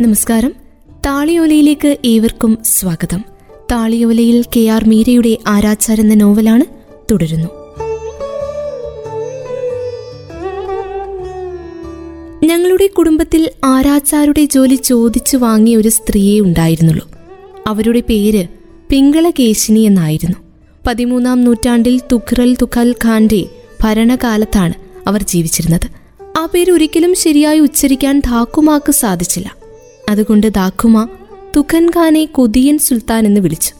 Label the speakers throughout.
Speaker 1: നമസ്കാരം. താളിയോലയിലേക്ക് ഏവർക്കും സ്വാഗതം. താളിയോലയിൽ കെ ആർ മീരയുടെ ആരാച്ചാർ എന്ന നോവലാണ് തുടരുന്നു. ഞങ്ങളുടെ കുടുംബത്തിൽ ആരാച്ചാരുടെ ജോലി ചോദിച്ചു വാങ്ങിയ ഒരു സ്ത്രീയെ ഉണ്ടായിരുന്നുള്ളൂ. അവരുടെ പേര് പിങ്കളകേശിനി എന്നായിരുന്നു. പതിമൂന്നാം നൂറ്റാണ്ടിൽ തുഖ്റൽ തുഖൽ ഖാന്റെ ഭരണകാലത്താണ് അവർ ജീവിച്ചിരുന്നത്. ആ പേര് ഒരിക്കലും ശരിയായി ഉച്ചരിക്കാൻ ധാക്കുമാക്ക് സാധിച്ചില്ല. അതുകൊണ്ട് ദാഖുമ തുഖൻ ഖാനെ കൊതിയൻ സുൽത്താൻ എന്ന് വിളിച്ചു.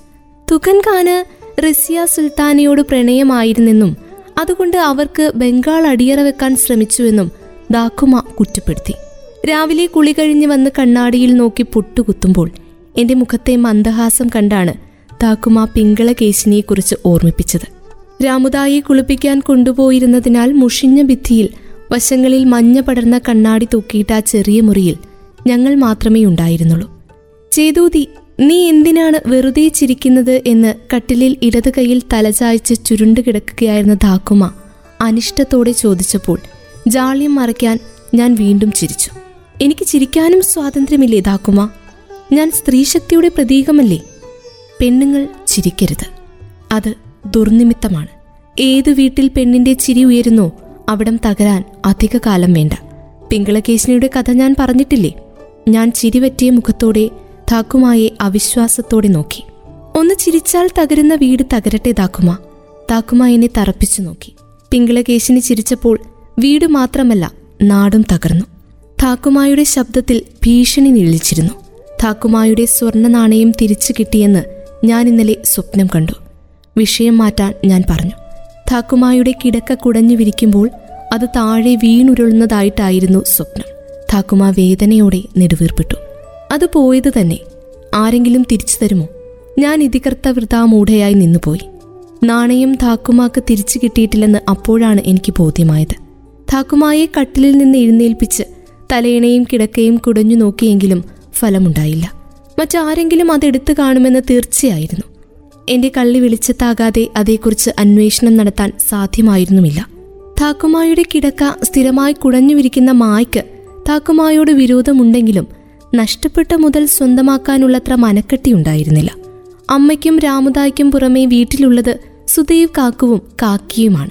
Speaker 1: തുഖൻ ഖാന് റസിയ സുൽത്താനയോട് പ്രണയമായിരുന്നെന്നും അതുകൊണ്ട് അവർക്ക് ബംഗാൾ അടിയറ വെക്കാൻ ശ്രമിച്ചുവെന്നും ദാഖുമ കുറ്റപ്പെടുത്തി. രാവിലെ കുളി കഴിഞ്ഞ് വന്ന് കണ്ണാടിയിൽ നോക്കി പൊട്ടുകുത്തുമ്പോൾ എന്റെ മുഖത്തെ മന്ദഹാസം കണ്ടാണ് ദാഖുമ പിങ്കളകേശിനിയെക്കുറിച്ച് ഓർമ്മിപ്പിച്ചത്. രാമുദായെ കുളിപ്പിക്കാൻ കൊണ്ടുപോയിരുന്നതിനാൽ മുഷിഞ്ഞ ഭിത്തിയിൽ വശങ്ങളിൽ മഞ്ഞ പടർന്ന കണ്ണാടി തൂക്കിയിട്ട ചെറിയ മുറിയിൽ ഞങ്ങൾ മാത്രമേ ഉണ്ടായിരുന്നുള്ളൂ. ചേതൂതി നീ എന്തിനാണ് വെറുതെ ചിരിക്കുന്നത് എന്ന് കട്ടിലിൽ ഇടത് കൈയിൽ തലചായ്ച്ച് ചുരുണ്ടു കിടക്കുകയായിരുന്ന ധാക്കുമ അനിഷ്ടത്തോടെ ചോദിച്ചപ്പോൾ ജാള്യം മറയ്ക്കാൻ ഞാൻ വീണ്ടും ചിരിച്ചു. എനിക്ക് ചിരിക്കാനും സ്വാതന്ത്ര്യമില്ലേ ധാക്കുമ? ഞാൻ സ്ത്രീശക്തിയുടെ പ്രതീകമല്ലേ? പെണ്ണുങ്ങൾ ചിരിക്കരുത്. അത് ദുർനിമിത്തമാണ്. ഏതു വീട്ടിൽ പെണ്ണിന്റെ ചിരി ഉയരുന്നോ അവിടം തകരാൻ അധിക കാലം വേണ്ട. പിങ്കളകേശിനിയുടെ കഥ ഞാൻ പറഞ്ഞിട്ടില്ലേ? ഞാൻ ചിരിവറ്റിയ മുഖത്തോടെ താക്കുമായെ അവിശ്വാസത്തോടെ നോക്കി. ഒന്ന് ചിരിച്ചാൽ തകരുന്ന വീട് തകരട്ടെ താക്കുമ. താക്കുമ എന്നെ തറപ്പിച്ചു നോക്കി. പിങ്കളകേശിനി ചിരിച്ചപ്പോൾ വീട് മാത്രമല്ല നാടും തകർന്നു. താക്കുമായുടെ ശബ്ദത്തിൽ ഭീഷണി നീളിച്ചിരുന്നു താക്കുമായുടെ സ്വർണ നാണയം തിരിച്ചു കിട്ടിയെന്ന് ഞാൻ ഇന്നലെ സ്വപ്നം കണ്ടു. വിഷയം മാറ്റാൻ ഞാൻ പറഞ്ഞു. താക്കുമായുടെ കിടക്ക കുടഞ്ഞു വിരിക്കുമ്പോൾ അത് താഴെ വീണുരുളുന്നതായിട്ടായിരുന്നു സ്വപ്നം. താക്കുമ വേദനയോടെ നെടുവീർപ്പിട്ടു. അത് പോയത് തന്നെ. ആരെങ്കിലും തിരിച്ചു തരുമോ? ഞാൻ ഇതികർത്തവൃതാമൂഢയായി നിന്നുപോയി. നാണയം താക്കുമാക്ക് തിരിച്ചു കിട്ടിയിട്ടില്ലെന്ന് അപ്പോഴാണ് എനിക്ക് ബോധ്യമായത്. താക്കുമായെ കട്ടിലിൽ നിന്ന് എഴുന്നേൽപ്പിച്ച് തലയിണയും കിടക്കയും കുടഞ്ഞു നോക്കിയെങ്കിലും ഫലമുണ്ടായില്ല. മറ്റാരെങ്കിലും അതെടുത്തു കാണുമെന്ന് തീർച്ചയായിരുന്നു. എന്റെ കള്ളി വെളിച്ചത്താകാതെ അതേക്കുറിച്ച് അന്വേഷണം നടത്താൻ സാധ്യമായിരുന്നുമില്ല. താക്കുമായുടെ കിടക്ക സ്ഥിരമായി കുടഞ്ഞുവിരിക്കുന്ന മായ്ക്ക് താക്കുമായോട് വിരോധമുണ്ടെങ്കിലും നഷ്ടപ്പെട്ട മുതൽ സ്വന്തമാക്കാനുള്ളത്ര മനക്കെട്ടിയുണ്ടായിരുന്നില്ല അമ്മയ്ക്കും രാമുദായ്ക്കും പുറമേ വീട്ടിലുള്ളത് സുദേവ് കാക്കുവും കാക്കിയുമാണ്.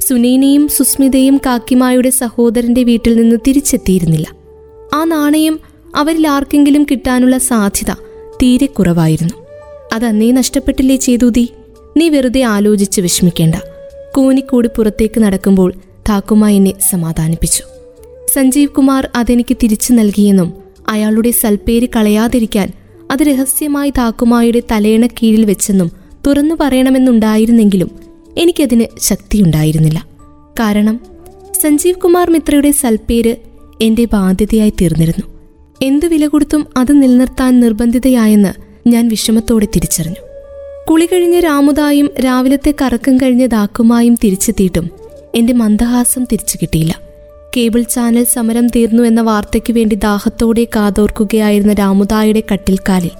Speaker 1: സുനീനയും സുസ്മിതയും കാക്കിമായുടെ സഹോദരന്റെ വീട്ടിൽ നിന്ന് തിരിച്ചെത്തിയിരുന്നില്ല. ആ നാണയം അവരിൽ ആർക്കെങ്കിലും കിട്ടാനുള്ള സാധ്യത തീരെ കുറവായിരുന്നു. അതന്നേ നഷ്ടപ്പെട്ടില്ലേ ചെയ്തൂതി നീ വെറുതെ ആലോചിച്ച് വിഷമിക്കേണ്ട. കൂനിക്കൂടി പുറത്തേക്ക് നടക്കുമ്പോൾ താക്കുമ എന്നെ സമാധാനിപ്പിച്ചു. സഞ്ജീവ് കുമാർ അതെനിക്ക് തിരിച്ചു നൽകിയെന്നും അയാളുടെ സൽപ്പേര് കളയാതിരിക്കാൻ അത് രഹസ്യമായി താക്കുമായുടെ തലയണ കീഴിൽ വെച്ചെന്നും തുറന്നു പറയണമെന്നുണ്ടായിരുന്നെങ്കിലും എനിക്കതിന് ശക്തിയുണ്ടായിരുന്നില്ല. കാരണം സഞ്ജീവ് കുമാർ മിത്രയുടെ സൽപ്പേര് എന്റെ ബാധ്യതയായി തീർന്നിരുന്നു. എന്തു വില കൊടുത്തും അത് നിലനിർത്താൻ നിർബന്ധിതയായെന്ന് ഞാൻ വിഷമത്തോടെ തിരിച്ചറിഞ്ഞു. കുളി കഴിഞ്ഞ രാമുദായും രാവിലത്തെ കറക്കം കഴിഞ്ഞ ദാക്കുമായും തിരിച്ചെത്തിയിട്ടും എന്റെ മന്ദഹാസം തിരിച്ചു കിട്ടിയില്ല. കേബിൾ ചാനൽ സമരം തീർന്നു എന്ന വാർത്തയ്ക്ക് വേണ്ടി ദാഹത്തോടെ കാതോർക്കുകയായിരുന്ന രാമുദായുടെ കട്ടിൽക്കാലിൽ.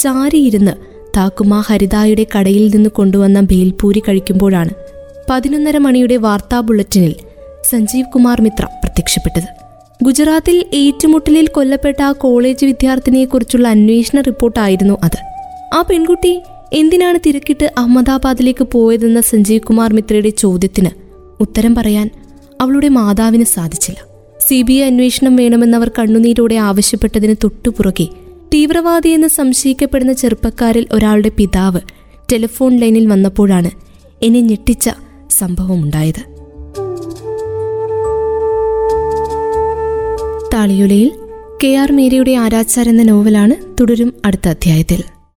Speaker 1: ചാരിയിരുന്ന് താക്കുമ ഹരിതായുടെ കടയിൽ നിന്ന് കൊണ്ടുവന്ന ഭേൽപൂരി കഴിക്കുമ്പോഴാണ് പതിനൊന്നര മണിയുടെ വാർത്താ ബുള്ളറ്റിനിൽ സഞ്ജീവ് കുമാർ മിത്ര പ്രത്യക്ഷപ്പെട്ടത്. ഗുജറാത്തിൽ ഏറ്റുമുട്ടലിൽ കൊല്ലപ്പെട്ട ആ കോളേജ് വിദ്യാർത്ഥിനിയെക്കുറിച്ചുള്ള അന്വേഷണ റിപ്പോർട്ടായിരുന്നു അത്. ആ പെൺകുട്ടി എന്തിനാണ് തിരക്കിട്ട് അഹമ്മദാബാദിലേക്ക് പോയതെന്ന സഞ്ജീവ് കുമാർ മിത്രയുടെ ചോദ്യത്തിന് ഉത്തരം പറയാൻ അവളുടെ മാതാവിന് സാധിച്ചില്ല. സി ബി ഐ അന്വേഷണം വേണമെന്നവർ കണ്ണുനീരോടെ ആവശ്യപ്പെട്ടതിന് തൊട്ടുപുറകെ തീവ്രവാദിയെന്ന് സംശയിക്കപ്പെടുന്ന ചെറുപ്പക്കാരിൽ ഒരാളുടെ പിതാവ് ടെലിഫോൺ ലൈനിൽ വന്നപ്പോഴാണ് എന്നെ ഞെട്ടിച്ച സംഭവമുണ്ടായത് താളിയുലയിൽ കെ ആർ മീരയുടെ ആരാച്ചാർ എന്ന നോവലാണ് തുടരും അടുത്ത അധ്യായത്തിൽ.